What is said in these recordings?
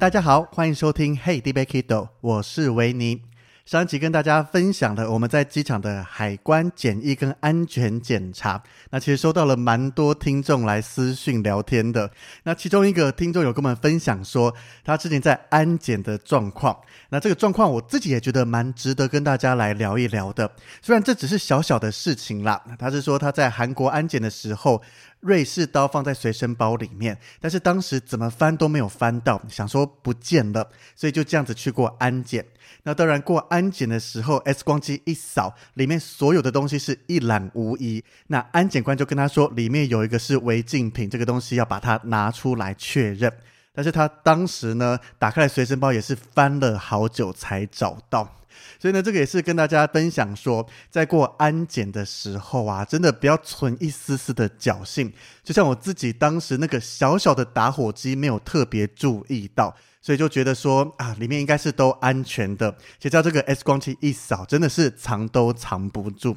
大家好，欢迎收听《Hey 尼欲去豆》，我是维尼。上一集跟大家分享了我们在机场的海关检疫跟安全检查，那其实收到了蛮多听众来私讯聊天的。那其中一个听众有跟我们分享说，他之前在安检的状况。那这个状况我自己也觉得蛮值得跟大家来聊一聊的。虽然这只是小小的事情啦，他是说他在韩国安检的时候，瑞士刀放在随身包里面，但是当时怎么翻都没有翻到，想说不见了，所以就这样子去过安检。那当然，过安检的时候，X 光机一扫，里面所有的东西是一览无遗。那安检官就跟他说，里面有一个是违禁品，这个东西要把它拿出来确认。但是他当时呢，打开了随身包，也是翻了好久才找到。所以呢，这个也是跟大家分享说，在过安检的时候啊，真的不要存一丝丝的侥幸。就像我自己当时那个小小的打火机，没有特别注意到。所以就觉得说啊，里面应该是都安全的。谁知道这个 X 光机一扫，真的是藏都藏不住。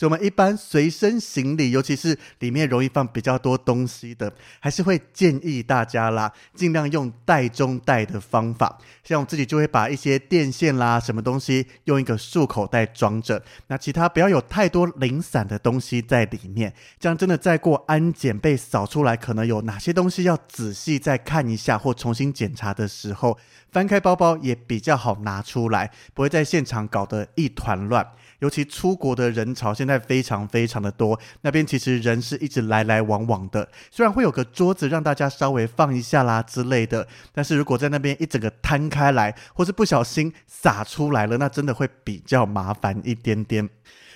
所以，我们一般随身行李，尤其是里面容易放比较多东西的，还是会建议大家啦，尽量用袋中袋的方法。像我自己就会把一些电线啦、什么东西，用一个束口袋装着。那其他不要有太多零散的东西在里面，这样真的再过安检被扫出来，可能有哪些东西要仔细再看一下或重新检查的时候，翻开包包也比较好拿出来，不会在现场搞得一团乱。尤其出国的人潮现在非常非常的多，那边其实人是一直来来往往的。虽然会有个桌子让大家稍微放一下啦之类的，但是如果在那边一整个摊开来，或是不小心洒出来了，那真的会比较麻烦一点点。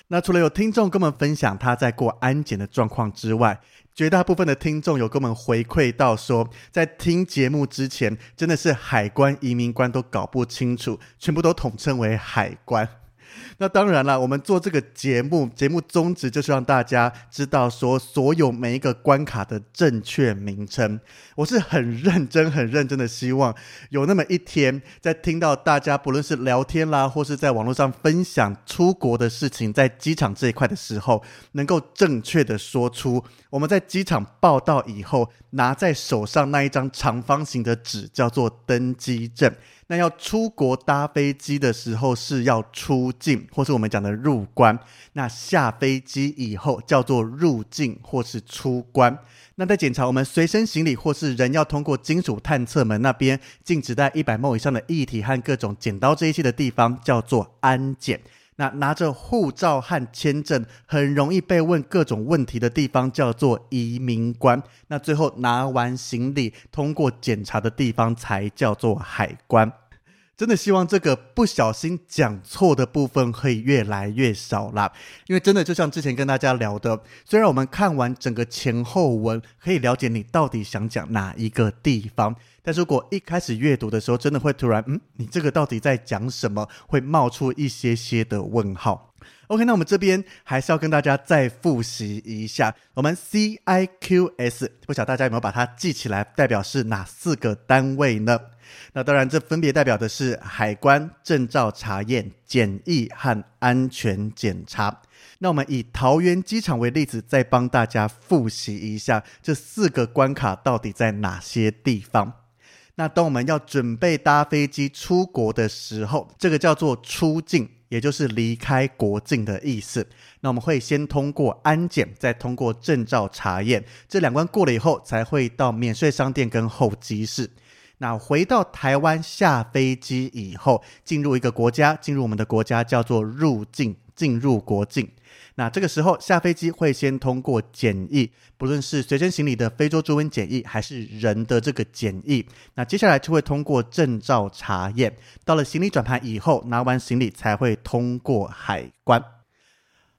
那除了有听众跟我们分享他在过安检的状况之外，绝大部分的听众有跟我们回馈到说，在听节目之前，真的是海关、移民官都搞不清楚，全部都统称为海关。那当然了，我们做这个节目，节目宗旨就是让大家知道说所有每一个关卡的正确名称。我是很认真、很认真的希望有那么一天，在听到大家不论是聊天啦，或是在网络上分享出国的事情，在机场这一块的时候，能够正确的说出我们在机场报到以后拿在手上那一张长方形的纸，叫做登机证。那要出国搭飞机的时候是要出境，或是我们讲的入关。那下飞机以后叫做入境或是出关。那在检查我们随身行李或是人要通过金属探测门那边禁止带一百 ml 以上的液体和各种剪刀这一些的地方叫做安检。那拿着护照和签证很容易被问各种问题的地方叫做移民关。那最后拿完行李通过检查的地方才叫做海关。真的希望这个不小心讲错的部分可以越来越少啦，因为真的就像之前跟大家聊的，虽然我们看完整个前后文可以了解你到底想讲哪一个地方，但如果一开始阅读的时候，真的会突然，嗯，你这个到底在讲什么？会冒出一些些的问号。OK，那我们这边还是要跟大家再复习一下，我们 CIQS，不晓得大家有没有把它记起来，代表是哪四个单位呢？那当然，这分别代表的是海关、证照查验、检疫和安全检查。那我们以桃园机场为例子，再帮大家复习一下这四个关卡到底在哪些地方。那当我们要准备搭飞机出国的时候，这个叫做出境，也就是离开国境的意思。那我们会先通过安检，再通过证照查验，这两关过了以后，才会到免税商店跟候机室。那回到台湾下飞机以后，进入一个国家，进入我们的国家叫做入境，进入国境。那这个时候下飞机会先通过检疫，不论是随身行李的非洲猪瘟检疫，还是人的这个检疫。那接下来就会通过证照查验，到了行李转盘以后，拿完行李才会通过海关。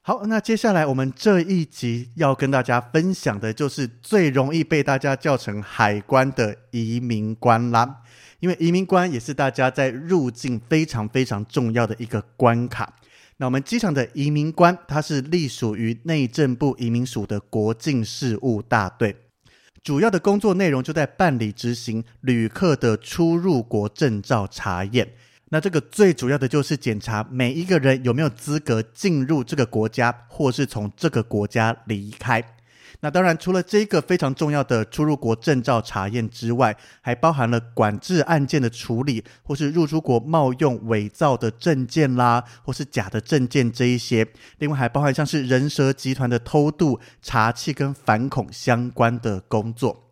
好，那接下来我们这一集要跟大家分享的就是最容易被大家叫成海关的移民关啦，因为移民关也是大家在入境非常非常重要的一个关卡。那我们机场的移民官，它是隶属于内政部移民署的国境事务大队，主要的工作内容就在办理执行旅客的出入国证照查验。那这个最主要的就是检查每一个人有没有资格进入这个国家，或是从这个国家离开。那当然，除了这个非常重要的出入国证照查验之外，还包含了管制案件的处理，或是入出国冒用伪造的证件啦，或是假的证件这一些。另外还包含像是人蛇集团的偷渡、查缉跟反恐相关的工作。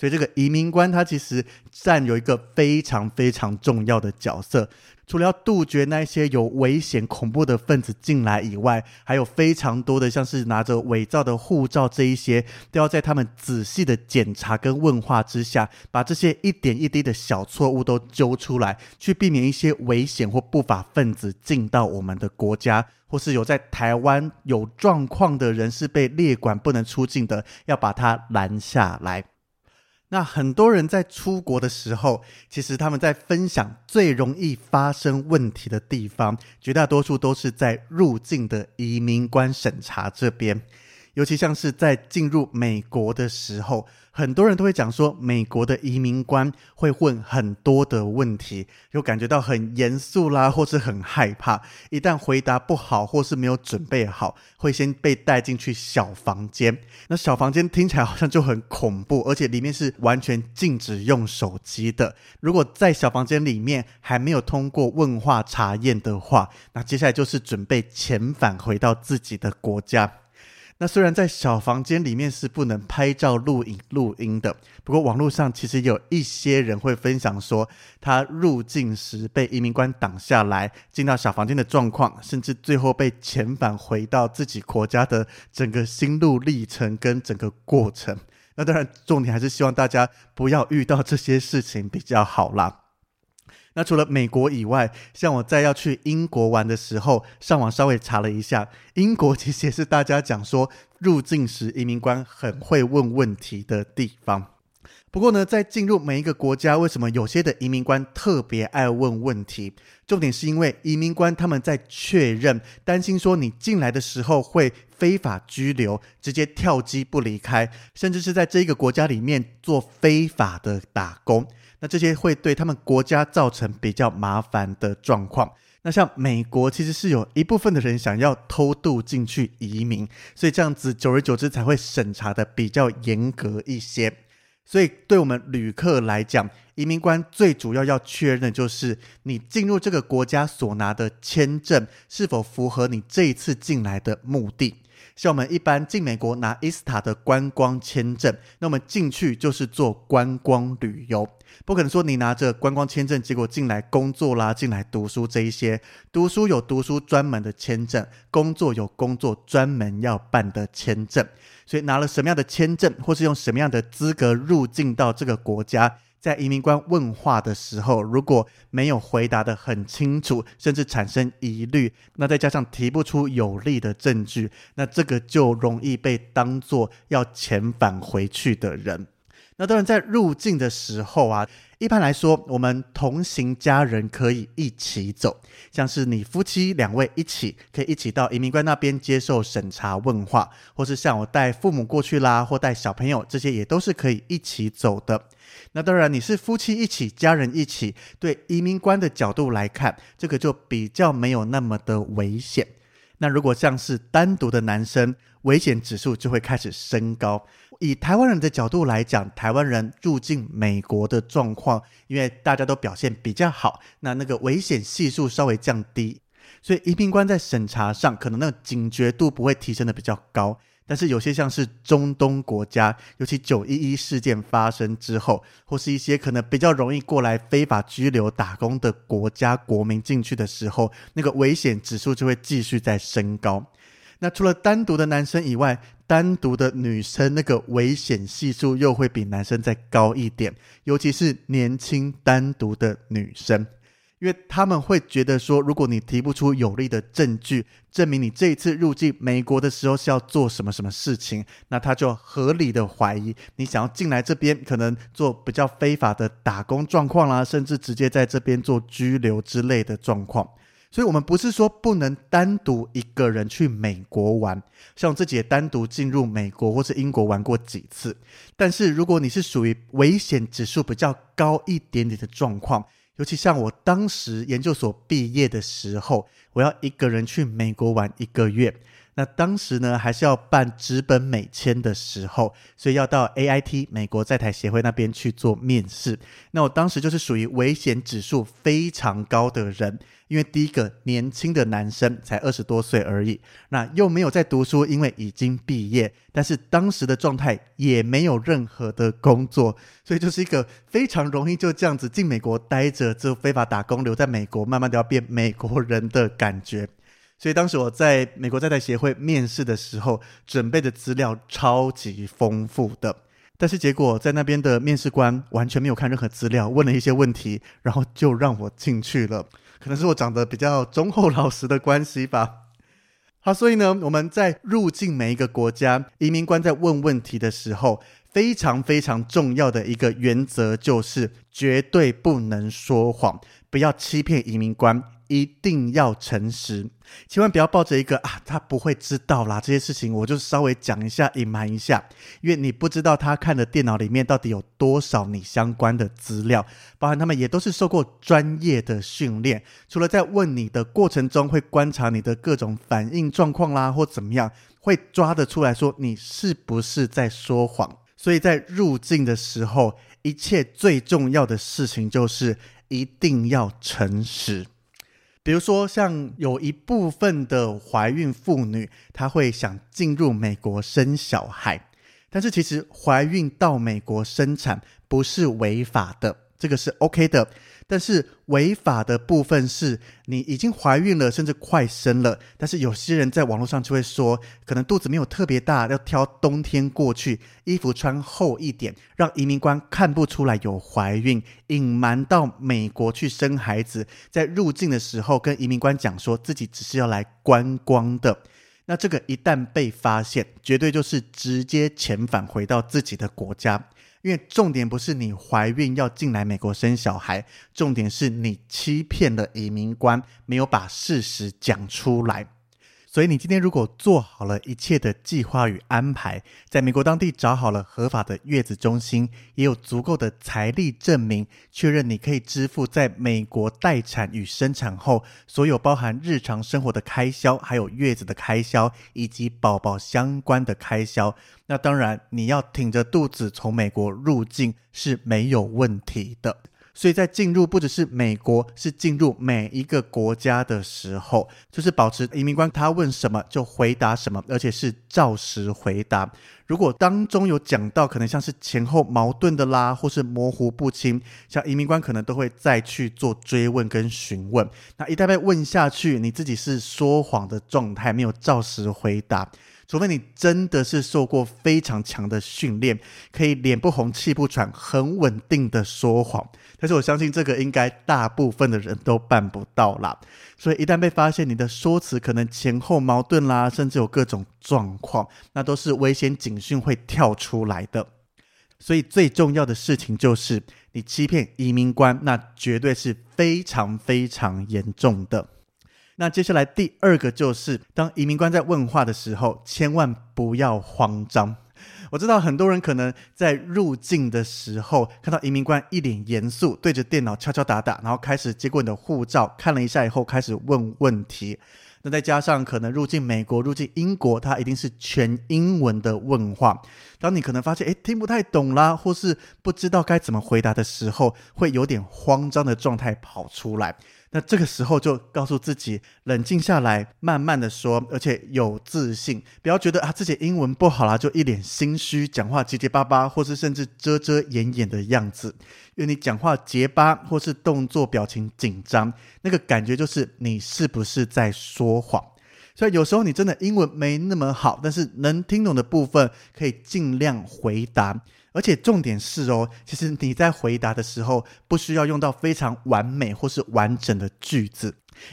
所以这个移民官他其实占有一个非常非常重要的角色，除了要杜绝那些有危险恐怖的分子进来以外，还有非常多的像是拿着伪造的护照这一些，都要在他们仔细的检查跟问话之下，把这些一点一滴的小错误都揪出来，去避免一些危险或不法分子进到我们的国家，或是有在台湾有状况的人是被列管不能出境的，要把他拦下来。那很多人在出国的时候，其实他们在分享最容易发生问题的地方，绝大多数都是在入境的移民官审查这边。尤其像是在进入美国的时候，很多人都会讲说，美国的移民官会问很多的问题，就感觉到很严肃啦，或是很害怕。一旦回答不好，或是没有准备好，会先被带进去小房间。那小房间听起来好像就很恐怖，而且里面是完全禁止用手机的。如果在小房间里面还没有通过问话查验的话，那接下来就是准备遣返回到自己的国家。那虽然在小房间里面是不能拍照、录影、录音的，不过网络上其实有一些人会分享说，他入境时被移民官挡下来，进到小房间的状况，甚至最后被遣返回到自己国家的整个心路历程跟整个过程。那当然，重点还是希望大家不要遇到这些事情比较好啦。那除了美国以外，像我在要去英国玩的时候，上网稍微查了一下，英国其实也是大家讲说入境时移民官很会问问题的地方。不过呢，在进入每一个国家，为什么有些的移民官特别爱问问题？重点是因为移民官他们在确认，担心说你进来的时候会非法居留，直接跳机不离开，甚至是在这一个国家里面做非法的打工。那这些会对他们国家造成比较麻烦的状况。那像美国其实是有一部分的人想要偷渡进去移民，所以这样子久而久之才会审查的比较严格一些。所以对我们旅客来讲，移民官最主要要确认的就是你进入这个国家所拿的签证是否符合你这一次进来的目的。像我们一般进美国拿 ESTA 的观光签证，那我们进去就是做观光旅游，不可能说你拿着观光签证，结果进来工作啦，进来读书这一些。读书有读书专门的签证，工作有工作专门要办的签证。所以拿了什么样的签证，或是用什么样的资格入境到这个国家。在移民官问话的时候，如果没有回答得很清楚，甚至产生疑虑，那再加上提不出有力的证据，那这个就容易被当作要遣返回去的人。那当然，在入境的时候啊，一般来说，我们同行家人可以一起走，像是你夫妻两位一起，可以一起到移民官那边接受审查问话，或是像我带父母过去啦，或带小朋友，这些也都是可以一起走的。那当然，你是夫妻一起、家人一起，对移民官的角度来看，这个就比较没有那么的危险。那如果像是单独的男生，危险指数就会开始升高。以台湾人的角度来讲，台湾人入境美国的状况，因为大家都表现比较好，那那个危险系数稍微降低，所以移民官在审查上可能那个警觉度不会提升的比较高。但是有些像是中东国家，尤其九一一事件发生之后，或是一些可能比较容易过来非法居留打工的国家国民进去的时候，那个危险指数就会继续在升高。那除了单独的男生以外，单独的女生那个危险系数又会比男生再高一点，尤其是年轻单独的女生。因为他们会觉得说，如果你提不出有力的证据，证明你这一次入境美国的时候是要做什么什么事情，那他就合理的怀疑你想要进来这边，可能做比较非法的打工状况啦，甚至直接在这边做居留之类的状况。所以，我们不是说不能单独一个人去美国玩，像我自己也单独进入美国或是英国玩过几次。但是，如果你是属于危险指数比较高一点点的状况，尤其像我当时研究所毕业的时候，我要一个人去美国玩一个月。那当时呢，还是要办纸本美签的时候，所以要到 AIT 美国在台协会那边去做面试。那我当时就是属于危险指数非常高的人，因为第一个年轻的男生才二十多岁而已，那又没有在读书，因为已经毕业，但是当时的状态也没有任何的工作，所以就是一个非常容易就这样子进美国待着，就非法打工，留在美国，慢慢的要变美国人的感觉。所以当时我在美国在台协会面试的时候，准备的资料超级丰富的，但是结果在那边的面试官完全没有看任何资料，问了一些问题，然后就让我进去了。可能是我长得比较忠厚老实的关系吧。好，所以呢，我们在入境每一个国家，移民官在问问题的时候，非常非常重要的一个原则就是绝对不能说谎，不要欺骗移民官。一定要诚实，千万不要抱着一个啊，他不会知道啦，这些事情我就稍微讲一下，隐瞒一下，因为你不知道他看的电脑里面到底有多少你相关的资料，包含他们也都是受过专业的训练，除了在问你的过程中会观察你的各种反应状况啦，或怎么样，会抓得出来说你是不是在说谎。所以在入境的时候，一切最重要的事情就是一定要诚实。比如说，像有一部分的怀孕妇女，她会想进入美国生小孩，但是其实怀孕到美国生产不是违法的，这个是 OK 的。但是违法的部分是你已经怀孕了，甚至快生了。但是有些人在网络上就会说，可能肚子没有特别大，要挑冬天过去，衣服穿厚一点，让移民官看不出来有怀孕，隐瞒到美国去生孩子，在入境的时候跟移民官讲说自己只是要来观光的。那这个一旦被发现，绝对就是直接遣返回到自己的国家。因为重点不是你怀孕要进来美国生小孩，重点是你欺骗了移民官，没有把事实讲出来。所以你今天如果做好了一切的计划与安排，在美国当地找好了合法的月子中心，也有足够的财力证明，确认你可以支付在美国待产与生产后所有包含日常生活的开销，还有月子的开销以及宝宝相关的开销，那当然你要挺着肚子从美国入境是没有问题的。所以在进入不只是美国，是进入每一个国家的时候，就是保持移民官他问什么就回答什么，而且是照实回答。如果当中有讲到可能像是前后矛盾的啦，或是模糊不清，像移民官可能都会再去做追问跟询问。那一旦被问下去，你自己是说谎的状态，没有照实回答。除非你真的是受过非常强的训练，可以脸不红气不喘，很稳定的说谎。但是我相信这个应该大部分的人都办不到啦。所以一旦被发现你的说辞可能前后矛盾啦，甚至有各种状况，那都是危险警讯会跳出来的。所以最重要的事情就是你欺骗移民官，那绝对是非常非常严重的。那接下来第二个就是，当移民官在问话的时候，千万不要慌张。我知道很多人可能在入境的时候，看到移民官一脸严肃，对着电脑敲敲打打，然后开始接过你的护照，看了一下以后开始问问题。那再加上可能入境美国、入境英国，它一定是全英文的问话。当你可能发现诶听不太懂啦，或是不知道该怎么回答的时候，会有点慌张的状态跑出来。那这个时候就告诉自己冷静下来，慢慢的说，而且有自信，不要觉得啊自己英文不好啦，就一脸心虚，讲话结结巴巴，或是甚至遮遮掩掩的样子。因为你讲话结巴，或是动作表情紧张，那个感觉就是你是不是在说谎。所以有时候你真的英文没那么好，但是能听懂的部分可以尽量回答。而且重点是哦，其实你在回答的时候，不需要用到非常完美或是完整的句子，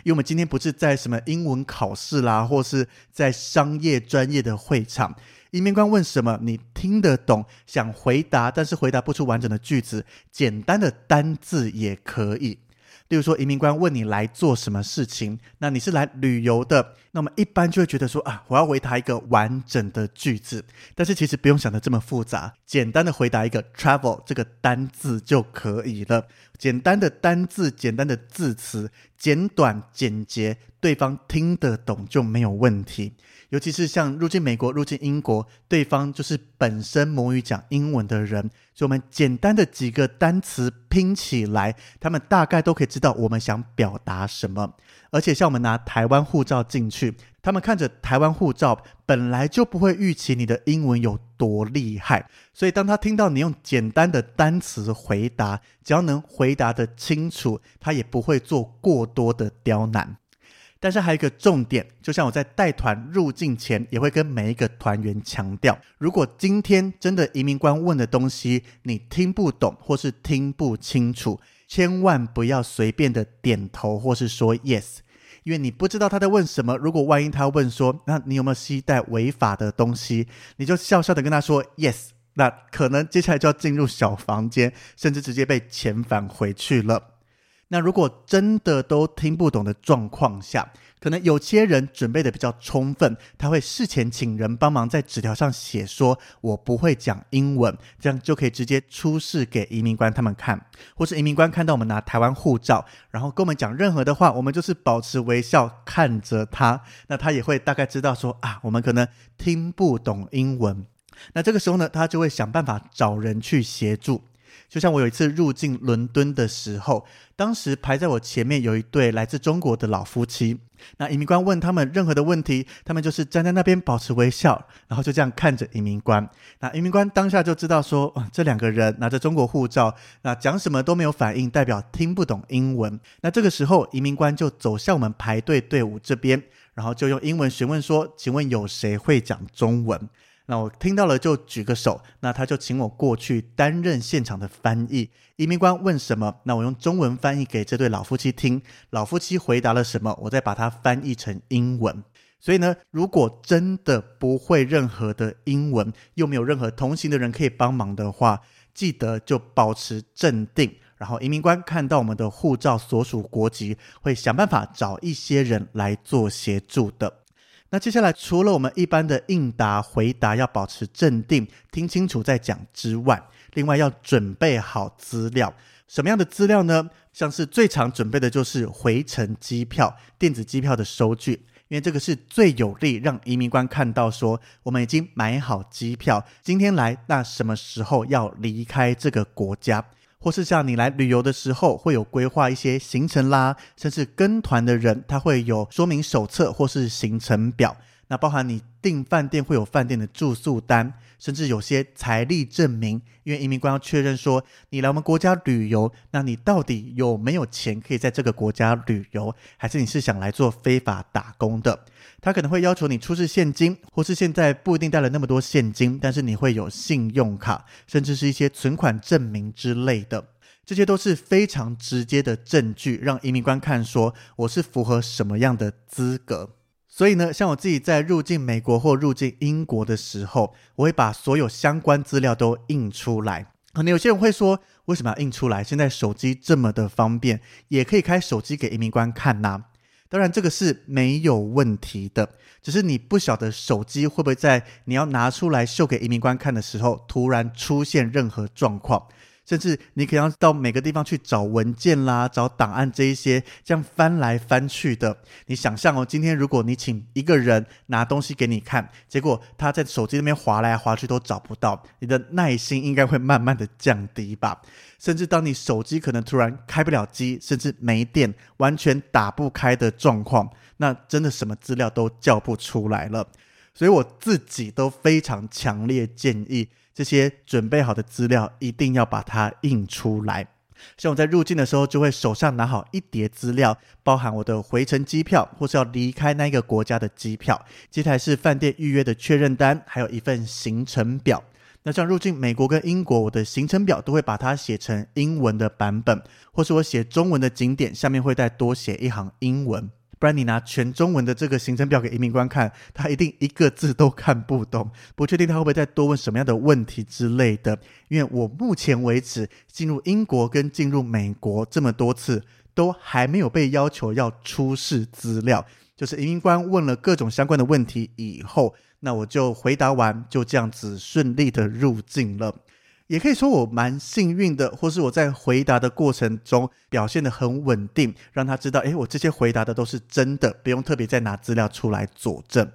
因为我们今天不是在什么英文考试啦，或是在商业专业的会场，移民官问什么你听得懂，想回答，但是回答不出完整的句子，简单的单字也可以。例如说，移民官问你来做什么事情，那你是来旅游的，那么一般就会觉得说啊，我要回答一个完整的句子，但是其实不用想得这么复杂，简单的回答一个 travel 这个单字就可以了。简单的单字，简单的字词，简短简洁，对方听得懂就没有问题。尤其是像入境美国、入境英国，对方就是本身母语讲英文的人，所以我们简单的几个单词拼起来，他们大概都可以知道我们想表达什么。而且像我们拿台湾护照进去，他们看着台湾护照，本来就不会预期你的英文有多厉害，所以当他听到你用简单的单词回答，只要能回答得清楚，他也不会做过多的刁难。但是还有一个重点，就像我在带团入境前，也会跟每一个团员强调：如果今天真的移民官问的东西你听不懂或是听不清楚，千万不要随便的点头或是说 yes，因为你不知道他在问什么。如果万一他问说：“那你有没有携带违法的东西？”你就笑笑的跟他说 yes，那可能接下来就要进入小房间，甚至直接被遣返回去了。那如果真的都听不懂的状况下，可能有些人准备的比较充分，他会事前请人帮忙在纸条上写说：“我不会讲英文”，这样就可以直接出示给移民官他们看，或是移民官看到我们拿台湾护照，然后跟我们讲任何的话，我们就是保持微笑看着他，那他也会大概知道说啊，我们可能听不懂英文，那这个时候呢，他就会想办法找人去协助。就像我有一次入境伦敦的时候，当时排在我前面有一对来自中国的老夫妻。那移民官问他们任何的问题，他们就是站在那边保持微笑，然后就这样看着移民官。那移民官当下就知道说，哦，这两个人拿着中国护照，那讲什么都没有反应，代表听不懂英文。那这个时候，移民官就走向我们排队队伍这边，然后就用英文询问说：“请问有谁会讲中文？”那我听到了就举个手，那他就请我过去担任现场的翻译。移民官问什么，那我用中文翻译给这对老夫妻听。老夫妻回答了什么，我再把它翻译成英文。所以呢，如果真的不会任何的英文，又没有任何同行的人可以帮忙的话，记得就保持镇定。然后移民官看到我们的护照所属国籍，会想办法找一些人来做协助的。那接下来，除了我们一般的应答回答要保持镇定、听清楚再讲之外，另外要准备好资料。什么样的资料呢？像是最常准备的就是回程机票、电子机票的收据，因为这个是最有利让移民官看到说我们已经买好机票，今天来，那什么时候要离开这个国家。或是像你来旅游的时候，会有规划一些行程啦，甚至跟团的人，他会有说明手册或是行程表。那包含你订饭店会有饭店的住宿单，甚至有些财力证明，因为移民官要确认说你来我们国家旅游，那你到底有没有钱可以在这个国家旅游，还是你是想来做非法打工的？他可能会要求你出示现金，或是现在不一定带了那么多现金，但是你会有信用卡，甚至是一些存款证明之类的，这些都是非常直接的证据，让移民官看说我是符合什么样的资格。所以呢，像我自己在入境美国或入境英国的时候，我会把所有相关资料都印出来。可能有些人会说，为什么要印出来？现在手机这么的方便，也可以开手机给移民官看呐。当然，这个是没有问题的，只是你不晓得手机会不会在你要拿出来秀给移民官看的时候，突然出现任何状况。甚至你可能要到每个地方去找文件啦、找档案这一些，这样翻来翻去的。你想象哦，今天如果你请一个人拿东西给你看，结果他在手机那边滑来滑去都找不到，你的耐心应该会慢慢的降低吧？甚至当你手机可能突然开不了机，甚至没电，完全打不开的状况，那真的什么资料都叫不出来了。所以我自己都非常强烈建议，这些准备好的资料一定要把它印出来。像我在入境的时候，就会手上拿好一叠资料，包含我的回程机票或是要离开那个国家的机票，接下来是饭店预约的确认单，还有一份行程表。那像入境美国跟英国，我的行程表都会把它写成英文的版本，或是我写中文的景点，下面会再多写一行英文。不然你拿全中文的这个行程表给移民官看，他一定一个字都看不懂，不确定他会不会再多问什么样的问题之类的。因为我目前为止进入英国跟进入美国这么多次，都还没有被要求要出示资料，就是移民官问了各种相关的问题以后，那我就回答完，就这样子顺利的入境了。也可以说我蛮幸运的，或是我在回答的过程中表现得很稳定，让他知道，诶，我这些回答的都是真的，不用特别再拿资料出来佐证。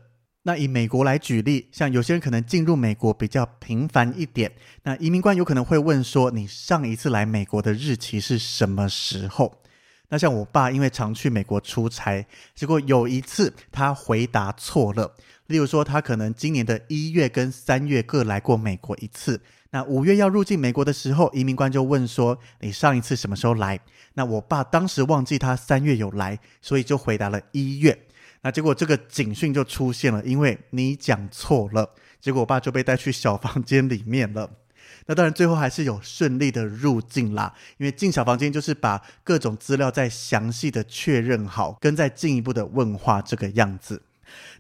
那以美国来举例，像有些人可能进入美国比较频繁一点，那移民官有可能会问说，你上一次来美国的日期是什么时候？那像我爸因为常去美国出差，结果有一次他回答错了，例如说他可能今年的一月跟三月各来过美国一次。那五月要入境美国的时候，移民官就问说：“你上一次什么时候来？”那我爸当时忘记他三月有来，所以就回答了一月。那结果这个警讯就出现了，因为你讲错了。结果我爸就被带去小房间里面了。那当然最后还是有顺利的入境啦，因为进小房间就是把各种资料再详细的确认好，跟再进一步的问话这个样子。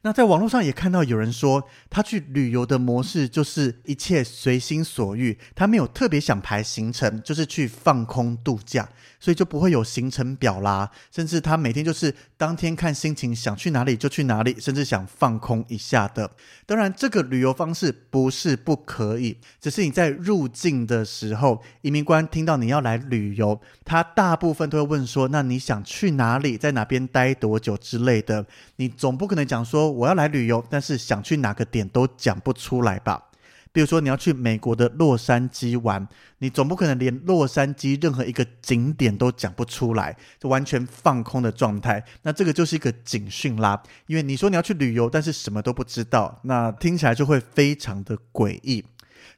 那在网络上也看到有人说，他去旅游的模式就是一切随心所欲，他没有特别想排行程，就是去放空度假，所以就不会有行程表啦。甚至他每天就是当天看心情，想去哪里就去哪里，甚至想放空一下的。当然，这个旅游方式不是不可以，只是你在入境的时候，移民官听到你要来旅游，他大部分都会问说：“那你想去哪里，在哪边待多久之类的？”你总不可能讲说。我要来旅游，但是想去哪个点都讲不出来吧？比如说你要去美国的洛杉矶玩，你总不可能连洛杉矶任何一个景点都讲不出来，就完全放空的状态。那这个就是一个警讯啦，因为你说你要去旅游，但是什么都不知道，那听起来就会非常的诡异。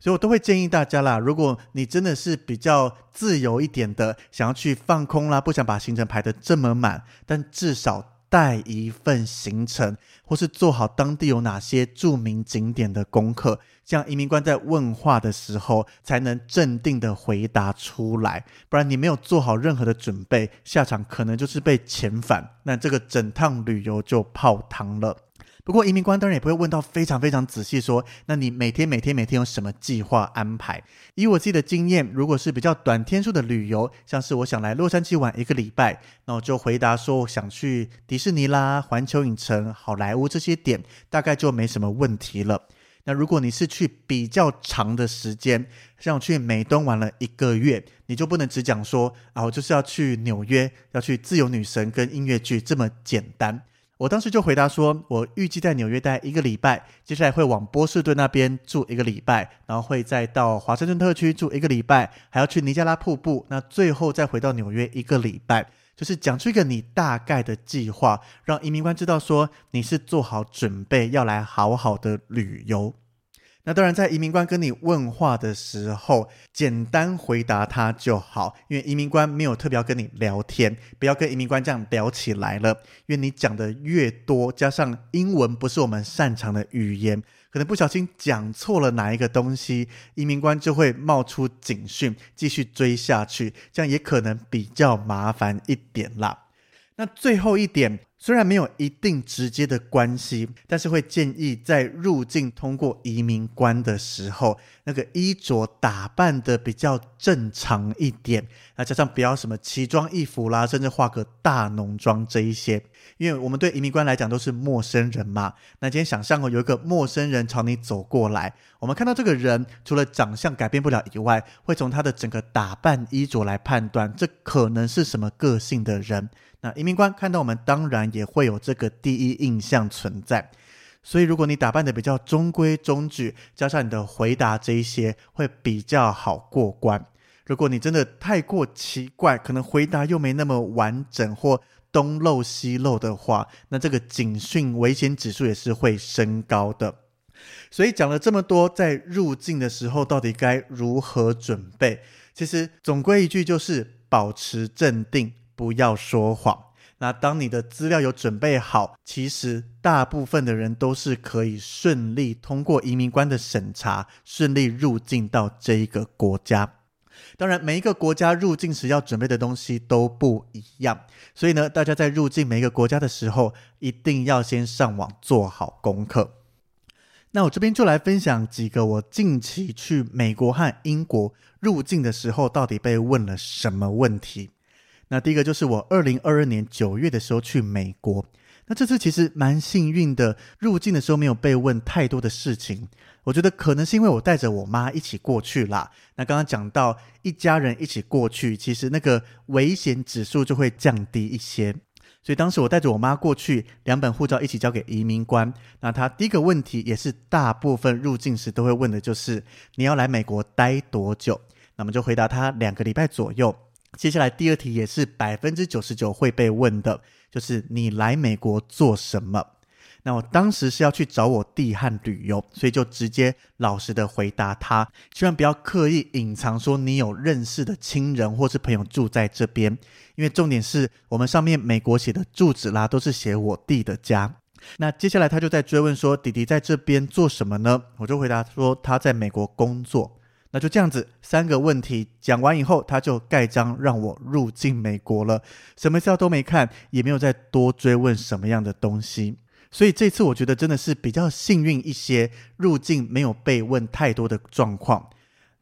所以我都会建议大家啦，如果你真的是比较自由一点的，想要去放空啦，不想把行程排得这么满，但至少。带一份行程，或是做好当地有哪些著名景点的功课，这样移民官在问话的时候才能镇定的回答出来。不然你没有做好任何的准备，下场可能就是被遣返，那这个整趟旅游就泡汤了。不过，移民官当然也不会问到非常非常仔细，说，那你每天每天每天有什么计划安排？以我自己的经验，如果是比较短天数的旅游，像是我想来洛杉矶玩一个礼拜，那我就回答说，我想去迪士尼啦、环球影城、好莱坞这些点，大概就没什么问题了。那如果你是去比较长的时间，像去美东玩了一个月，你就不能只讲说啊，我就是要去纽约，要去自由女神跟音乐剧这么简单。我当时就回答说，我预计在纽约待一个礼拜，接下来会往波士顿那边住一个礼拜，然后会再到华盛顿特区住一个礼拜，还要去尼加拉瀑布，那最后再回到纽约一个礼拜，就是讲出一个你大概的计划，让移民官知道说你是做好准备要来好好的旅游。那当然，在移民官跟你问话的时候，简单回答他就好，因为移民官没有特别要跟你聊天，不要跟移民官这样聊起来了，因为你讲的越多，加上英文不是我们擅长的语言，可能不小心讲错了哪一个东西，移民官就会冒出警讯，继续追下去，这样也可能比较麻烦一点啦。那最后一点。虽然没有一定直接的关系，但是会建议在入境通过移民关的时候，那个衣着打扮得比较正常一点，那加上不要什么奇装异服啦，甚至化个大浓妆这一些，因为我们对移民官来讲都是陌生人嘛。那今天想象哦，有一个陌生人朝你走过来，我们看到这个人除了长相改变不了以外，会从他的整个打扮衣着来判断，这可能是什么个性的人。那移民官看到我们，当然也会有这个第一印象存在。所以，如果你打扮得比较中规中矩，加上你的回答这一些，会比较好过关。如果你真的太过奇怪，可能回答又没那么完整或东漏西漏的话，那这个警讯危险指数也是会升高的。所以讲了这么多，在入境的时候到底该如何准备？其实总归一句就是保持镇定。不要说谎。那当你的资料有准备好，其实大部分的人都是可以顺利通过移民官的审查，顺利入境到这一个国家。当然，每一个国家入境时要准备的东西都不一样，所以呢，大家在入境每一个国家的时候，一定要先上网做好功课。那我这边就来分享几个我近期去美国和英国入境的时候，到底被问了什么问题。那第一个就是我二零二二年九月的时候去美国，那这次其实蛮幸运的，入境的时候没有被问太多的事情。我觉得可能是因为我带着我妈一起过去啦。那刚刚讲到一家人一起过去，其实那个危险指数就会降低一些。所以当时我带着我妈过去，两本护照一起交给移民官。那他第一个问题也是大部分入境时都会问的，就是你要来美国待多久？那么就回答他两个礼拜左右。接下来第二题也是百分之九十九会被问的，就是你来美国做什么？那我当时是要去找我弟和旅游，所以就直接老实的回答他，千万不要刻意隐藏说你有认识的亲人或是朋友住在这边，因为重点是我们上面美国写的住址啦，都是写我弟的家。那接下来他就在追问说，弟弟在这边做什么呢？我就回答说他在美国工作。那就这样子，三个问题讲完以后，他就盖章让我入境美国了，什么资料都没看，也没有再多追问什么样的东西。所以这次我觉得真的是比较幸运一些，入境没有被问太多的状况。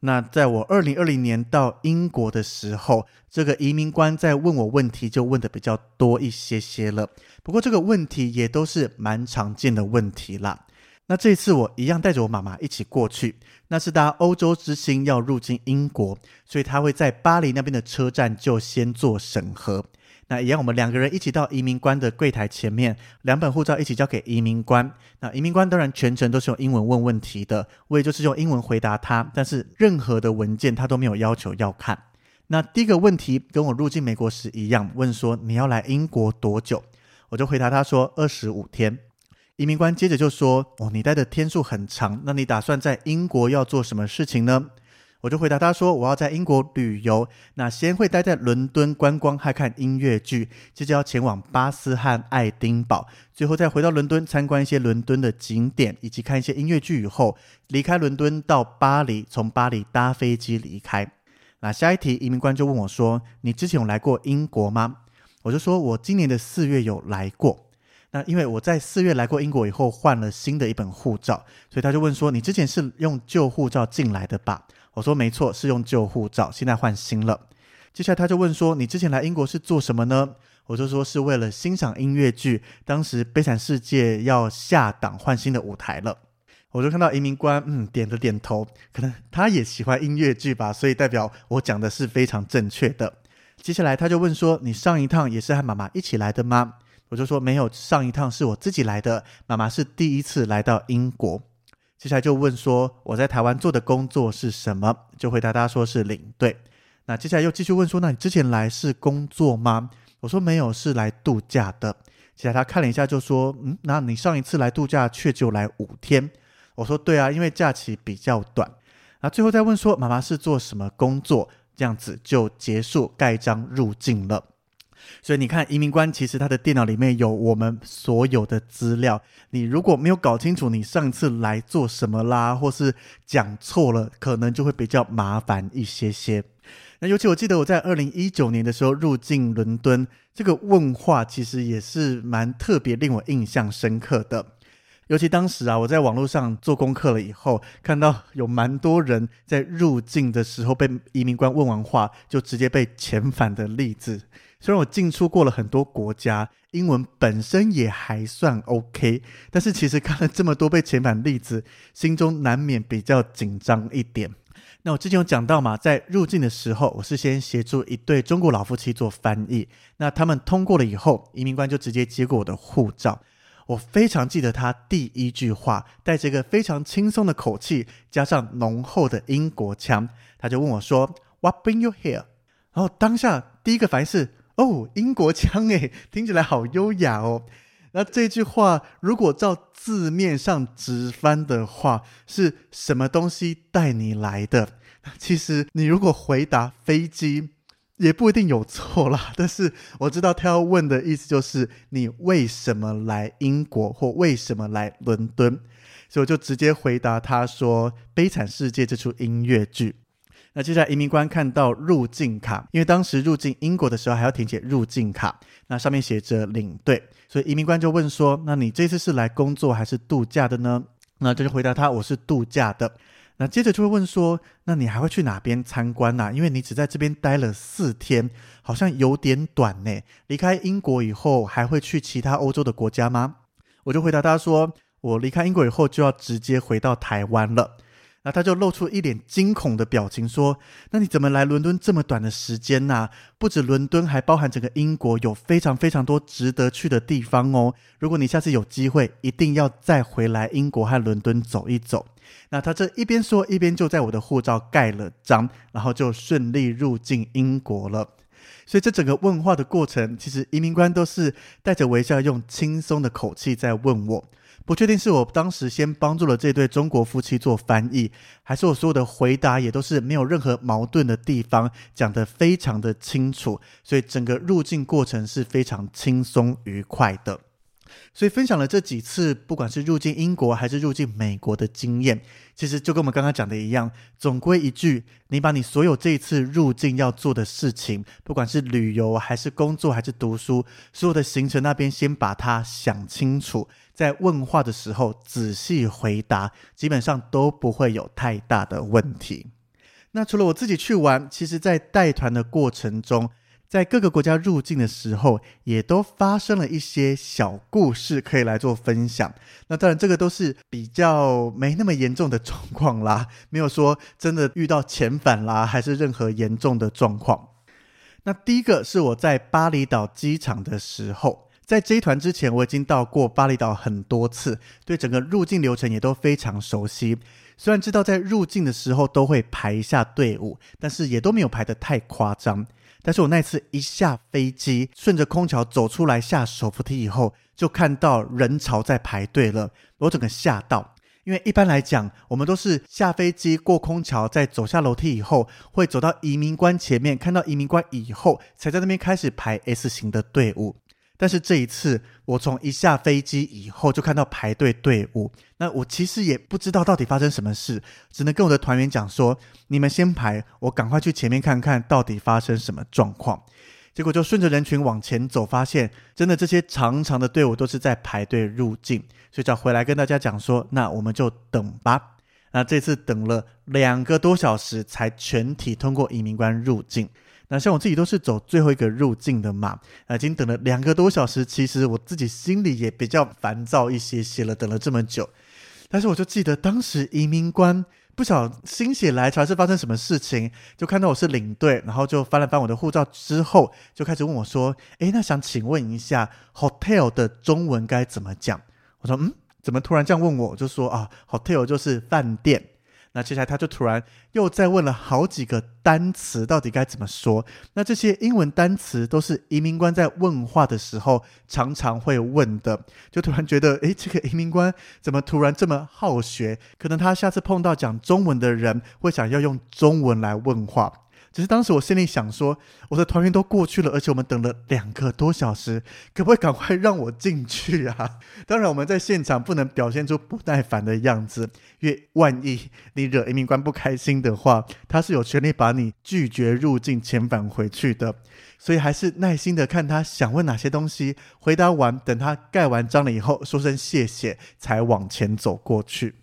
那在我二零二零年到英国的时候，这个移民官在问我问题就问的比较多一些些了。不过这个问题也都是蛮常见的问题啦。那这次我一样带着我妈妈一起过去，那是搭欧洲之星要入境英国，所以他会在巴黎那边的车站就先做审核。那一样，我们两个人一起到移民官的柜台前面，两本护照一起交给移民官。那移民官当然全程都是用英文问问题的，我也就是用英文回答他，但是任何的文件他都没有要求要看。那第一个问题跟我入境美国时一样，问说你要来英国多久？我就回答他说二十五天。移民官接着就说：“哦，你待的天数很长，那你打算在英国要做什么事情呢？”我就回答他说：“我要在英国旅游，那先会待在伦敦观光，还看音乐剧，接着要前往巴斯和爱丁堡，最后再回到伦敦参观一些伦敦的景点，以及看一些音乐剧。以后离开伦敦到巴黎，从巴黎搭飞机离开。”那下一题，移民官就问我说：“你之前有来过英国吗？”我就说：“我今年的四月有来过。”那因为我在四月来过英国以后换了新的一本护照，所以他就问说：“你之前是用旧护照进来的吧？”我说：“没错，是用旧护照，现在换新了。”接下来他就问说：“你之前来英国是做什么呢？”我就说是为了欣赏音乐剧，当时《悲惨世界》要下档换新的舞台了。我就看到移民官嗯点了点头，可能他也喜欢音乐剧吧，所以代表我讲的是非常正确的。接下来他就问说：“你上一趟也是和妈妈一起来的吗？”我就说没有，上一趟是我自己来的，妈妈是第一次来到英国。接下来就问说我在台湾做的工作是什么，就回答他说是领队。那接下来又继续问说，那你之前来是工作吗？我说没有，是来度假的。接下来他看了一下就说，嗯，那你上一次来度假却就来五天。我说对啊，因为假期比较短。那最后再问说妈妈是做什么工作，这样子就结束盖章入境了。所以你看，移民官其实他的电脑里面有我们所有的资料。你如果没有搞清楚你上次来做什么啦，或是讲错了，可能就会比较麻烦一些些。那尤其我记得我在二零一九年的时候入境伦敦，这个问话其实也是蛮特别，令我印象深刻的。尤其当时啊，我在网络上做功课了以后，看到有蛮多人在入境的时候被移民官问完话，就直接被遣返的例子。虽然我进出过了很多国家，英文本身也还算 OK，但是其实看了这么多被遣返例子，心中难免比较紧张一点。那我之前有讲到嘛，在入境的时候，我是先协助一对中国老夫妻做翻译，那他们通过了以后，移民官就直接接过我的护照。我非常记得他第一句话，带着一个非常轻松的口气，加上浓厚的英国腔，他就问我说：“What bring you here？” 然后当下第一个反应是：“哦，英国腔诶，听起来好优雅哦。”那这句话如果照字面上直翻的话，是什么东西带你来的？其实你如果回答飞机，也不一定有错啦，但是我知道他要问的意思就是你为什么来英国或为什么来伦敦，所以我就直接回答他说《悲惨世界》这出音乐剧。那接下来移民官看到入境卡，因为当时入境英国的时候还要填写入境卡，那上面写着领队，所以移民官就问说：“那你这次是来工作还是度假的呢？”那这就回答他：“我是度假的。”那接着就会问说，那你还会去哪边参观呢？因为你只在这边待了四天，好像有点短呢。离开英国以后，还会去其他欧洲的国家吗？我就回答他说，我离开英国以后就要直接回到台湾了。那他就露出一脸惊恐的表情，说：“那你怎么来伦敦这么短的时间呢？不止伦敦，还包含整个英国，有非常非常多值得去的地方哦。如果你下次有机会，一定要再回来英国和伦敦走一走。”那他这一边说，一边就在我的护照盖了章，然后就顺利入境英国了。所以这整个问话的过程，其实移民官都是带着微笑，用轻松的口气在问我。不确定是我当时先帮助了这对中国夫妻做翻译，还是我所有的回答也都是没有任何矛盾的地方，讲得非常的清楚，所以整个入境过程是非常轻松愉快的。所以分享了这几次，不管是入境英国还是入境美国的经验，其实就跟我们刚刚讲的一样，总归一句，你把你所有这一次入境要做的事情，不管是旅游还是工作还是读书，所有的行程那边先把它想清楚，在问话的时候仔细回答，基本上都不会有太大的问题。那除了我自己去玩，其实在带团的过程中，在各个国家入境的时候，也都发生了一些小故事，可以来做分享。那当然，这个都是比较没那么严重的状况啦，没有说真的遇到遣返啦，还是任何严重的状况。那第一个是我在巴厘岛机场的时候，在这一团之前，我已经到过巴厘岛很多次，对整个入境流程也都非常熟悉。虽然知道在入境的时候都会排一下队伍，但是也都没有排得太夸张。但是我那次一下飞机，顺着空桥走出来下手扶梯以后，就看到人潮在排队了，我整个吓到。因为一般来讲，我们都是下飞机过空桥，再走下楼梯以后，会走到移民官前面，看到移民官以后，才在那边开始排 S 型的队伍。但是这一次，我从一下飞机以后就看到排队队伍，那我其实也不知道到底发生什么事，只能跟我的团员讲说：“你们先排，我赶快去前面看看到底发生什么状况。”结果就顺着人群往前走，发现真的这些长长的队伍都是在排队入境，所以就回来跟大家讲说：“那我们就等吧。”那这次等了两个多小时才全体通过移民关入境。那像我自己都是走最后一个入境的嘛，啊已经等了两个多小时，其实我自己心里也比较烦躁一些些了，等了这么久。但是我就记得当时移民官不晓心血来潮是发生什么事情，就看到我是领队，然后就翻了翻我的护照之后，就开始问我说：“诶，那想请问一下，hotel 的中文该怎么讲？”我说：“嗯，怎么突然这样问我？”我就说：“啊，hotel 就是饭店。”那接下来他就突然又再问了好几个单词，到底该怎么说？那这些英文单词都是移民官在问话的时候常常会问的，就突然觉得，诶，这个移民官怎么突然这么好学？可能他下次碰到讲中文的人，会想要用中文来问话。只是当时我心里想说，我的团员都过去了，而且我们等了两个多小时，可不可以赶快让我进去啊？当然，我们在现场不能表现出不耐烦的样子，因为万一你惹移民官不开心的话，他是有权利把你拒绝入境、遣返回去的。所以还是耐心的看他想问哪些东西，回答完，等他盖完章了以后，说声谢谢，才往前走过去。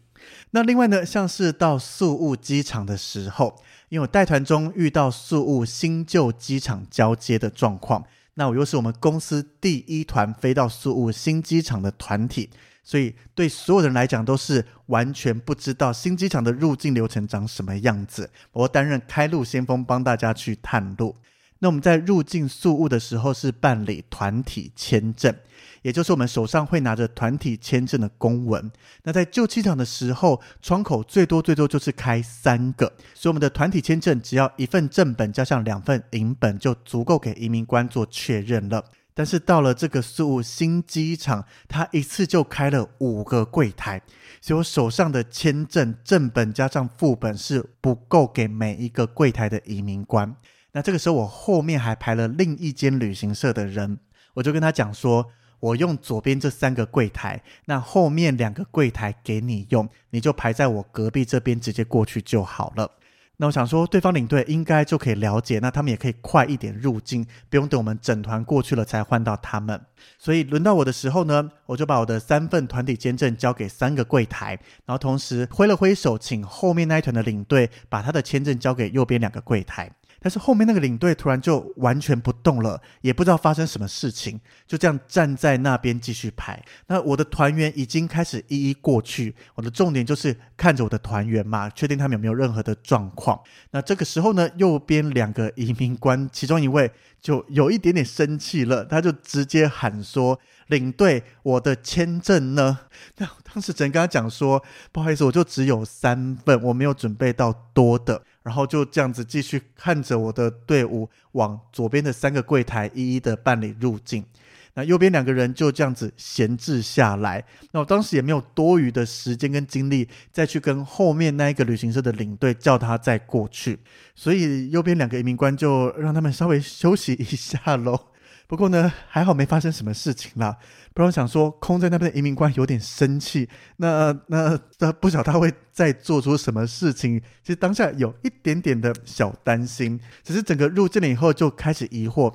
那另外呢，像是到宿务机场的时候。因为我带团中遇到宿雾新旧机场交接的状况，那我又是我们公司第一团飞到宿雾新机场的团体，所以对所有人来讲都是完全不知道新机场的入境流程长什么样子。我担任开路先锋，帮大家去探路。那我们在入境宿务的时候是办理团体签证，也就是我们手上会拿着团体签证的公文。那在旧机场的时候，窗口最多最多就是开三个，所以我们的团体签证只要一份正本加上两份影本就足够给移民官做确认了。但是到了这个宿务新机场，他一次就开了五个柜台，所以我手上的签证正本加上副本是不够给每一个柜台的移民官。那这个时候，我后面还排了另一间旅行社的人，我就跟他讲说，我用左边这三个柜台，那后面两个柜台给你用，你就排在我隔壁这边，直接过去就好了。那我想说，对方领队应该就可以了解，那他们也可以快一点入境，不用等我们整团过去了才换到他们。所以轮到我的时候呢，我就把我的三份团体签证交给三个柜台，然后同时挥了挥手，请后面那一团的领队把他的签证交给右边两个柜台。但是后面那个领队突然就完全不动了，也不知道发生什么事情，就这样站在那边继续排。那我的团员已经开始一一过去，我的重点就是看着我的团员嘛，确定他们有没有任何的状况。那这个时候呢，右边两个移民官其中一位就有一点点生气了，他就直接喊说：“领队，我的签证呢？” 那当时只能跟他讲说：“不好意思，我就只有三份，我没有准备到多的。”然后就这样子继续看着我的队伍往左边的三个柜台一一的办理入境，那右边两个人就这样子闲置下来。那我当时也没有多余的时间跟精力再去跟后面那一个旅行社的领队叫他再过去，所以右边两个移民官就让他们稍微休息一下喽。不过呢，还好没发生什么事情啦。不然我想说，空在那边的移民官有点生气，那那那不晓得他会再做出什么事情。其实当下有一点点的小担心，只是整个入境了以后就开始疑惑。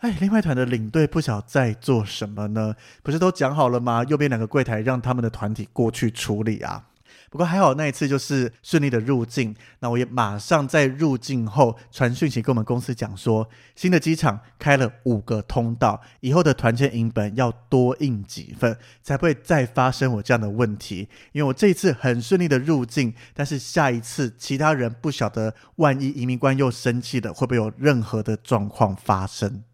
哎，另外团的领队不晓在做什么呢？不是都讲好了吗？右边两个柜台让他们的团体过去处理啊。不过还好，那一次就是顺利的入境。那我也马上在入境后传讯息跟我们公司讲说，新的机场开了五个通道，以后的团签影本要多印几份，才不会再发生我这样的问题。因为我这一次很顺利的入境，但是下一次其他人不晓得，万一移民官又生气了，会不会有任何的状况发生？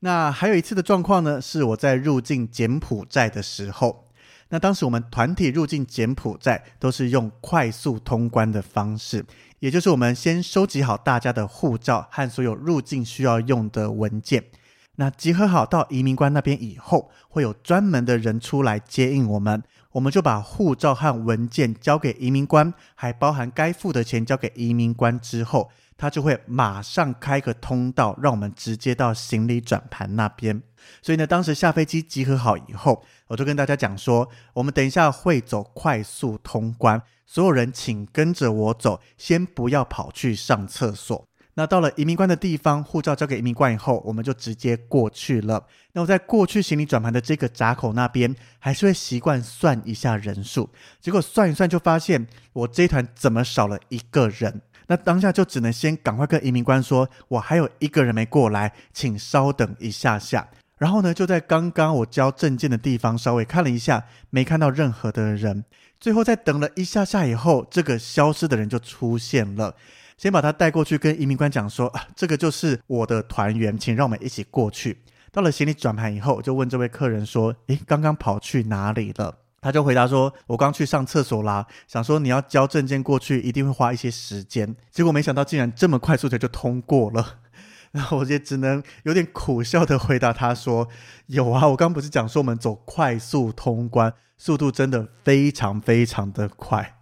那还有一次的状况呢，是我在入境柬埔寨的时候。那当时我们团体入境柬埔寨都是用快速通关的方式，也就是我们先收集好大家的护照和所有入境需要用的文件，那集合好到移民官那边以后，会有专门的人出来接应我们，我们就把护照和文件交给移民官，还包含该付的钱交给移民官之后，他就会马上开个通道，让我们直接到行李转盘那边。所以呢，当时下飞机集合好以后，我就跟大家讲说，我们等一下会走快速通关，所有人请跟着我走，先不要跑去上厕所。那到了移民官的地方，护照交给移民官以后，我们就直接过去了。那我在过去行李转盘的这个闸口那边，还是会习惯算一下人数。结果算一算，就发现我这一团怎么少了一个人？那当下就只能先赶快跟移民官说，我还有一个人没过来，请稍等一下下。然后呢，就在刚刚我交证件的地方稍微看了一下，没看到任何的人。最后在等了一下下以后，这个消失的人就出现了。先把他带过去，跟移民官讲说：“啊，这个就是我的团员，请让我们一起过去。”到了行李转盘以后，就问这位客人说：“诶，刚刚跑去哪里了？”他就回答说：“我刚去上厕所啦，想说你要交证件过去，一定会花一些时间。结果没想到竟然这么快速的就通过了。”然后我就只能有点苦笑的回答他说：“有啊，我刚不是讲说我们走快速通关，速度真的非常非常的快。”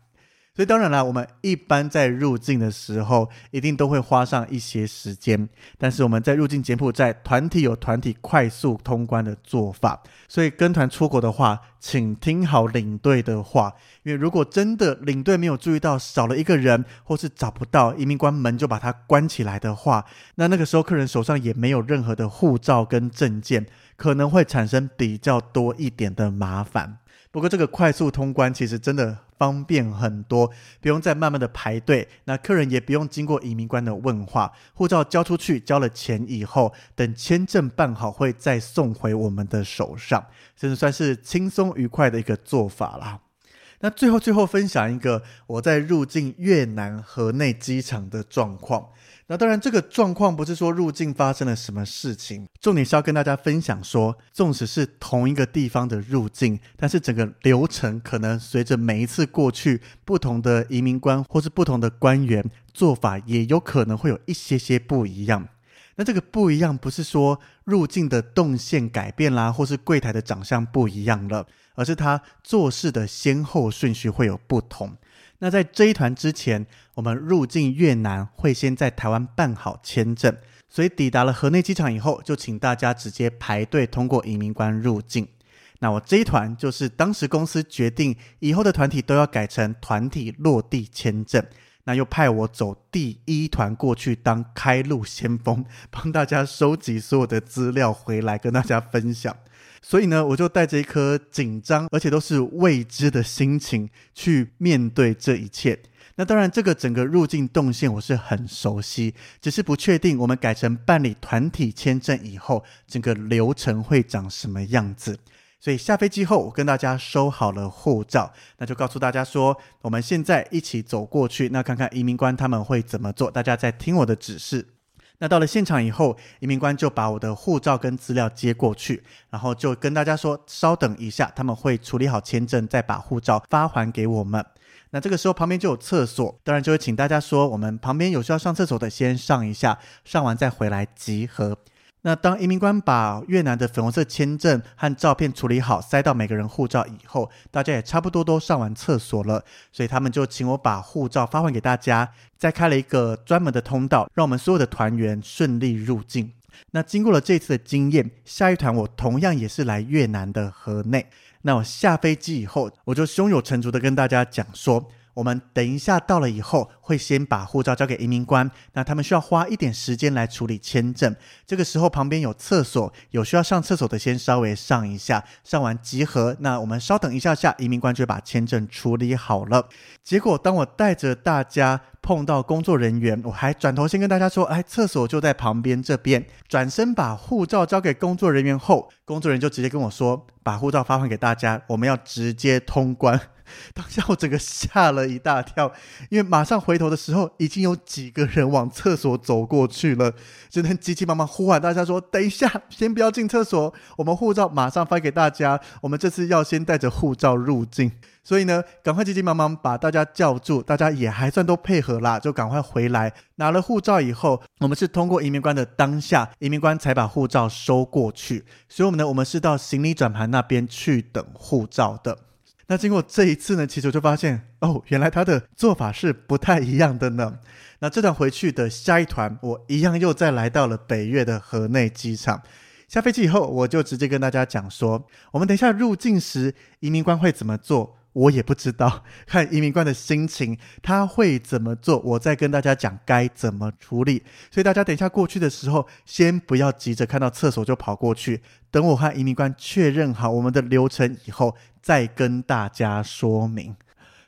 所以当然啦，我们一般在入境的时候，一定都会花上一些时间。但是我们在入境柬埔寨团体有团体快速通关的做法，所以跟团出国的话，请听好领队的话，因为如果真的领队没有注意到少了一个人，或是找不到移民官门就把它关起来的话，那那个时候客人手上也没有任何的护照跟证件，可能会产生比较多一点的麻烦。不过这个快速通关其实真的方便很多，不用再慢慢的排队，那客人也不用经过移民官的问话，护照交出去，交了钱以后，等签证办好会再送回我们的手上，真的算是轻松愉快的一个做法啦。那最后最后分享一个我在入境越南河内机场的状况。那当然，这个状况不是说入境发生了什么事情，重点是要跟大家分享说，纵使是同一个地方的入境，但是整个流程可能随着每一次过去，不同的移民官或是不同的官员做法，也有可能会有一些些不一样。那这个不一样，不是说入境的动线改变啦，或是柜台的长相不一样了，而是他做事的先后顺序会有不同。那在这一团之前，我们入境越南会先在台湾办好签证，所以抵达了河内机场以后，就请大家直接排队通过移民关入境。那我这一团就是当时公司决定以后的团体都要改成团体落地签证，那又派我走第一团过去当开路先锋，帮大家收集所有的资料回来跟大家分享。所以呢，我就带着一颗紧张而且都是未知的心情去面对这一切。那当然，这个整个入境动线我是很熟悉，只是不确定我们改成办理团体签证以后，整个流程会长什么样子。所以下飞机后，我跟大家收好了护照，那就告诉大家说，我们现在一起走过去，那看看移民官他们会怎么做。大家在听我的指示。那到了现场以后，移民官就把我的护照跟资料接过去，然后就跟大家说，稍等一下，他们会处理好签证，再把护照发还给我们。那这个时候旁边就有厕所，当然就会请大家说，我们旁边有需要上厕所的，先上一下，上完再回来集合。那当移民官把越南的粉红色签证和照片处理好，塞到每个人护照以后，大家也差不多都上完厕所了，所以他们就请我把护照发还给大家，再开了一个专门的通道，让我们所有的团员顺利入境。那经过了这次的经验，下一团我同样也是来越南的河内。那我下飞机以后，我就胸有成竹的跟大家讲说。我们等一下到了以后，会先把护照交给移民官，那他们需要花一点时间来处理签证。这个时候旁边有厕所，有需要上厕所的先稍微上一下，上完集合。那我们稍等一下下，移民官就把签证处理好了。结果当我带着大家碰到工作人员，我还转头先跟大家说：“哎，厕所就在旁边这边。”转身把护照交给工作人员后，工作人员就直接跟我说：“把护照发还给大家，我们要直接通关。”当下我整个吓了一大跳，因为马上回头的时候，已经有几个人往厕所走过去了，只能急急忙忙呼唤大家说：“等一下，先不要进厕所，我们护照马上发给大家。我们这次要先带着护照入境，所以呢，赶快急急忙忙把大家叫住，大家也还算都配合啦，就赶快回来拿了护照以后，我们是通过移民官的当下，移民官才把护照收过去。所以我们呢，我们是到行李转盘那边去等护照的。”那经过这一次呢，其实我就发现哦，原来他的做法是不太一样的呢。那这趟回去的下一团，我一样又再来到了北越的河内机场。下飞机以后，我就直接跟大家讲说，我们等一下入境时，移民官会怎么做。我也不知道，看移民官的心情，他会怎么做，我再跟大家讲该怎么处理。所以大家等一下过去的时候，先不要急着看到厕所就跑过去，等我和移民官确认好我们的流程以后，再跟大家说明。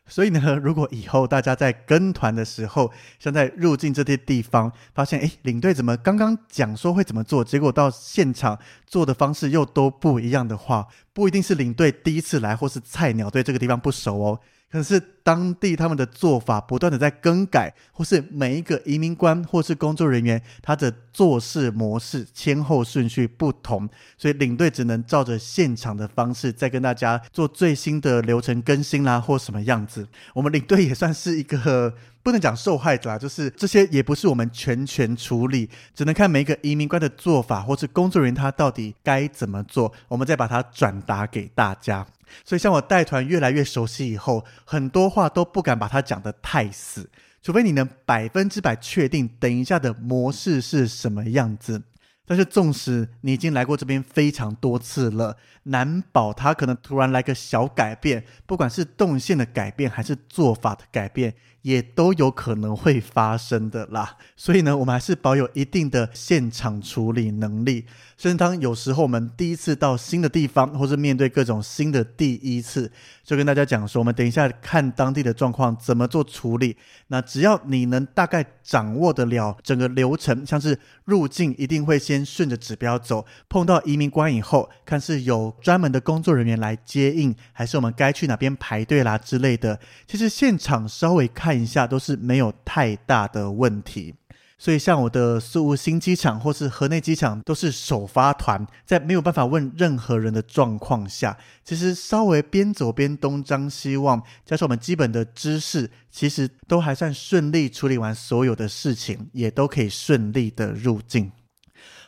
所以呢，如果以后大家在跟团的时候，像在入境这些地方，发现诶，领队怎么刚刚讲说会怎么做，结果到现场做的方式又都不一样的话，不一定是领队第一次来或是菜鸟对这个地方不熟哦。可是当地他们的做法不断的在更改，或是每一个移民官或是工作人员，他的做事模式前后顺序不同，所以领队只能照着现场的方式再跟大家做最新的流程更新啦，或什么样子。我们领队也算是一个不能讲受害者啦，就是这些也不是我们全权处理，只能看每一个移民官的做法或是工作人员他到底该怎么做，我们再把它转达给大家。所以，像我带团越来越熟悉以后，很多话都不敢把它讲得太死，除非你能百分之百确定等一下的模式是什么样子。但是，纵使你已经来过这边非常多次了，难保他可能突然来个小改变，不管是动线的改变还是做法的改变。也都有可能会发生的啦，所以呢，我们还是保有一定的现场处理能力。甚至当有时候我们第一次到新的地方，或是面对各种新的第一次，就跟大家讲说，我们等一下看当地的状况怎么做处理。那只要你能大概掌握得了整个流程，像是入境一定会先顺着指标走，碰到移民关以后，看是有专门的工作人员来接应，还是我们该去哪边排队啦之类的。其实现场稍微看一下都是没有太大的问题。所以，像我的苏武新机场或是河内机场，都是首发团，在没有办法问任何人的状况下，其实稍微边走边东张西望，加上我们基本的知识，其实都还算顺利处理完所有的事情，也都可以顺利的入境。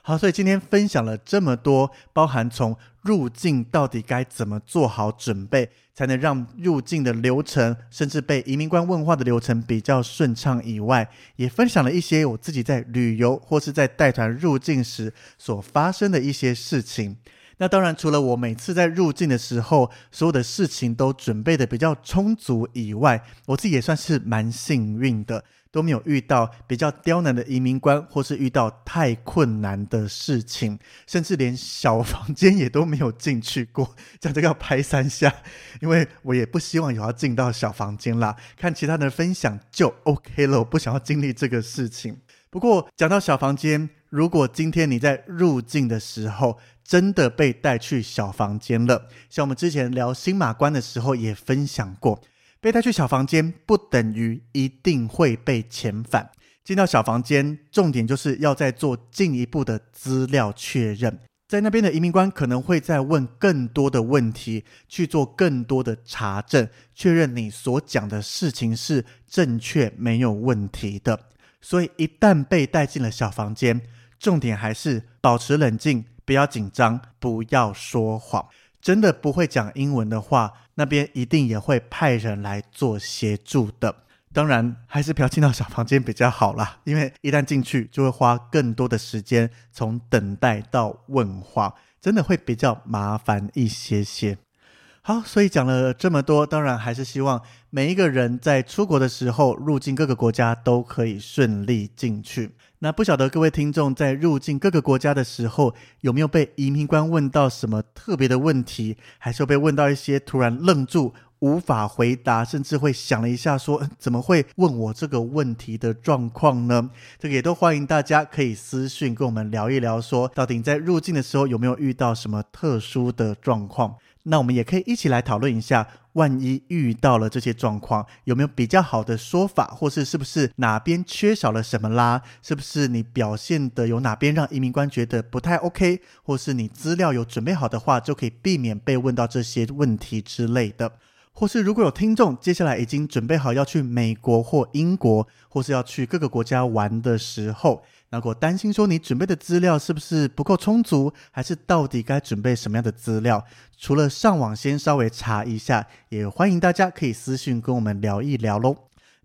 好，所以今天分享了这么多，包含从入境到底该怎么做好准备，才能让入境的流程，甚至被移民官问话的流程比较顺畅以外，也分享了一些我自己在旅游或是在带团入境时所发生的一些事情。那当然，除了我每次在入境的时候，所有的事情都准备的比较充足以外，我自己也算是蛮幸运的。都没有遇到比较刁难的移民官，或是遇到太困难的事情，甚至连小房间也都没有进去过。讲这个要拍三下，因为我也不希望有要进到小房间啦。看其他人的分享就 OK 了，我不想要经历这个事情。不过讲到小房间，如果今天你在入境的时候真的被带去小房间了，像我们之前聊新马关的时候也分享过。被带去小房间不等于一定会被遣返。进到小房间，重点就是要再做进一步的资料确认。在那边的移民官可能会再问更多的问题，去做更多的查证，确认你所讲的事情是正确没有问题的。所以一旦被带进了小房间，重点还是保持冷静，不要紧张，不要说谎。真的不会讲英文的话，那边一定也会派人来做协助的。当然，还是不要进到小房间比较好啦，因为一旦进去，就会花更多的时间从等待到问话，真的会比较麻烦一些些。好，所以讲了这么多，当然还是希望每一个人在出国的时候，入境各个国家都可以顺利进去。那不晓得各位听众在入境各个国家的时候，有没有被移民官问到什么特别的问题，还是有被问到一些突然愣住无法回答，甚至会想了一下说怎么会问我这个问题的状况呢？这个也都欢迎大家可以私讯跟我们聊一聊，说到底你在入境的时候有没有遇到什么特殊的状况？那我们也可以一起来讨论一下，万一遇到了这些状况，有没有比较好的说法，或是是不是哪边缺少了什么啦？是不是你表现的有哪边让移民官觉得不太 OK，或是你资料有准备好的话，就可以避免被问到这些问题之类的。或是如果有听众接下来已经准备好要去美国或英国，或是要去各个国家玩的时候。如果担心说你准备的资料是不是不够充足，还是到底该准备什么样的资料？除了上网先稍微查一下，也欢迎大家可以私信跟我们聊一聊喽。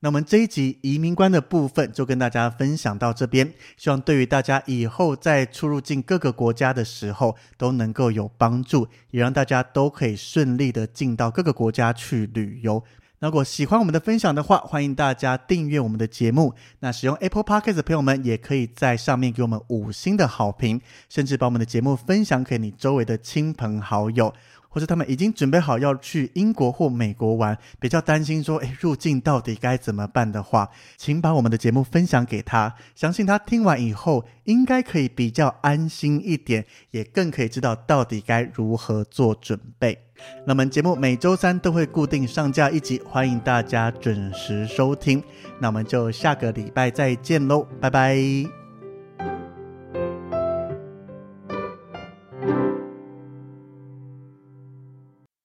那我们这一集移民官的部分就跟大家分享到这边，希望对于大家以后在出入境各个国家的时候都能够有帮助，也让大家都可以顺利的进到各个国家去旅游。如果喜欢我们的分享的话，欢迎大家订阅我们的节目。那使用 Apple Podcast 的朋友们，也可以在上面给我们五星的好评，甚至把我们的节目分享给你周围的亲朋好友。或者他们已经准备好要去英国或美国玩，比较担心说，诶，入境到底该怎么办的话，请把我们的节目分享给他，相信他听完以后应该可以比较安心一点，也更可以知道到底该如何做准备。那么节目每周三都会固定上架一集，欢迎大家准时收听。那我们就下个礼拜再见喽，拜拜。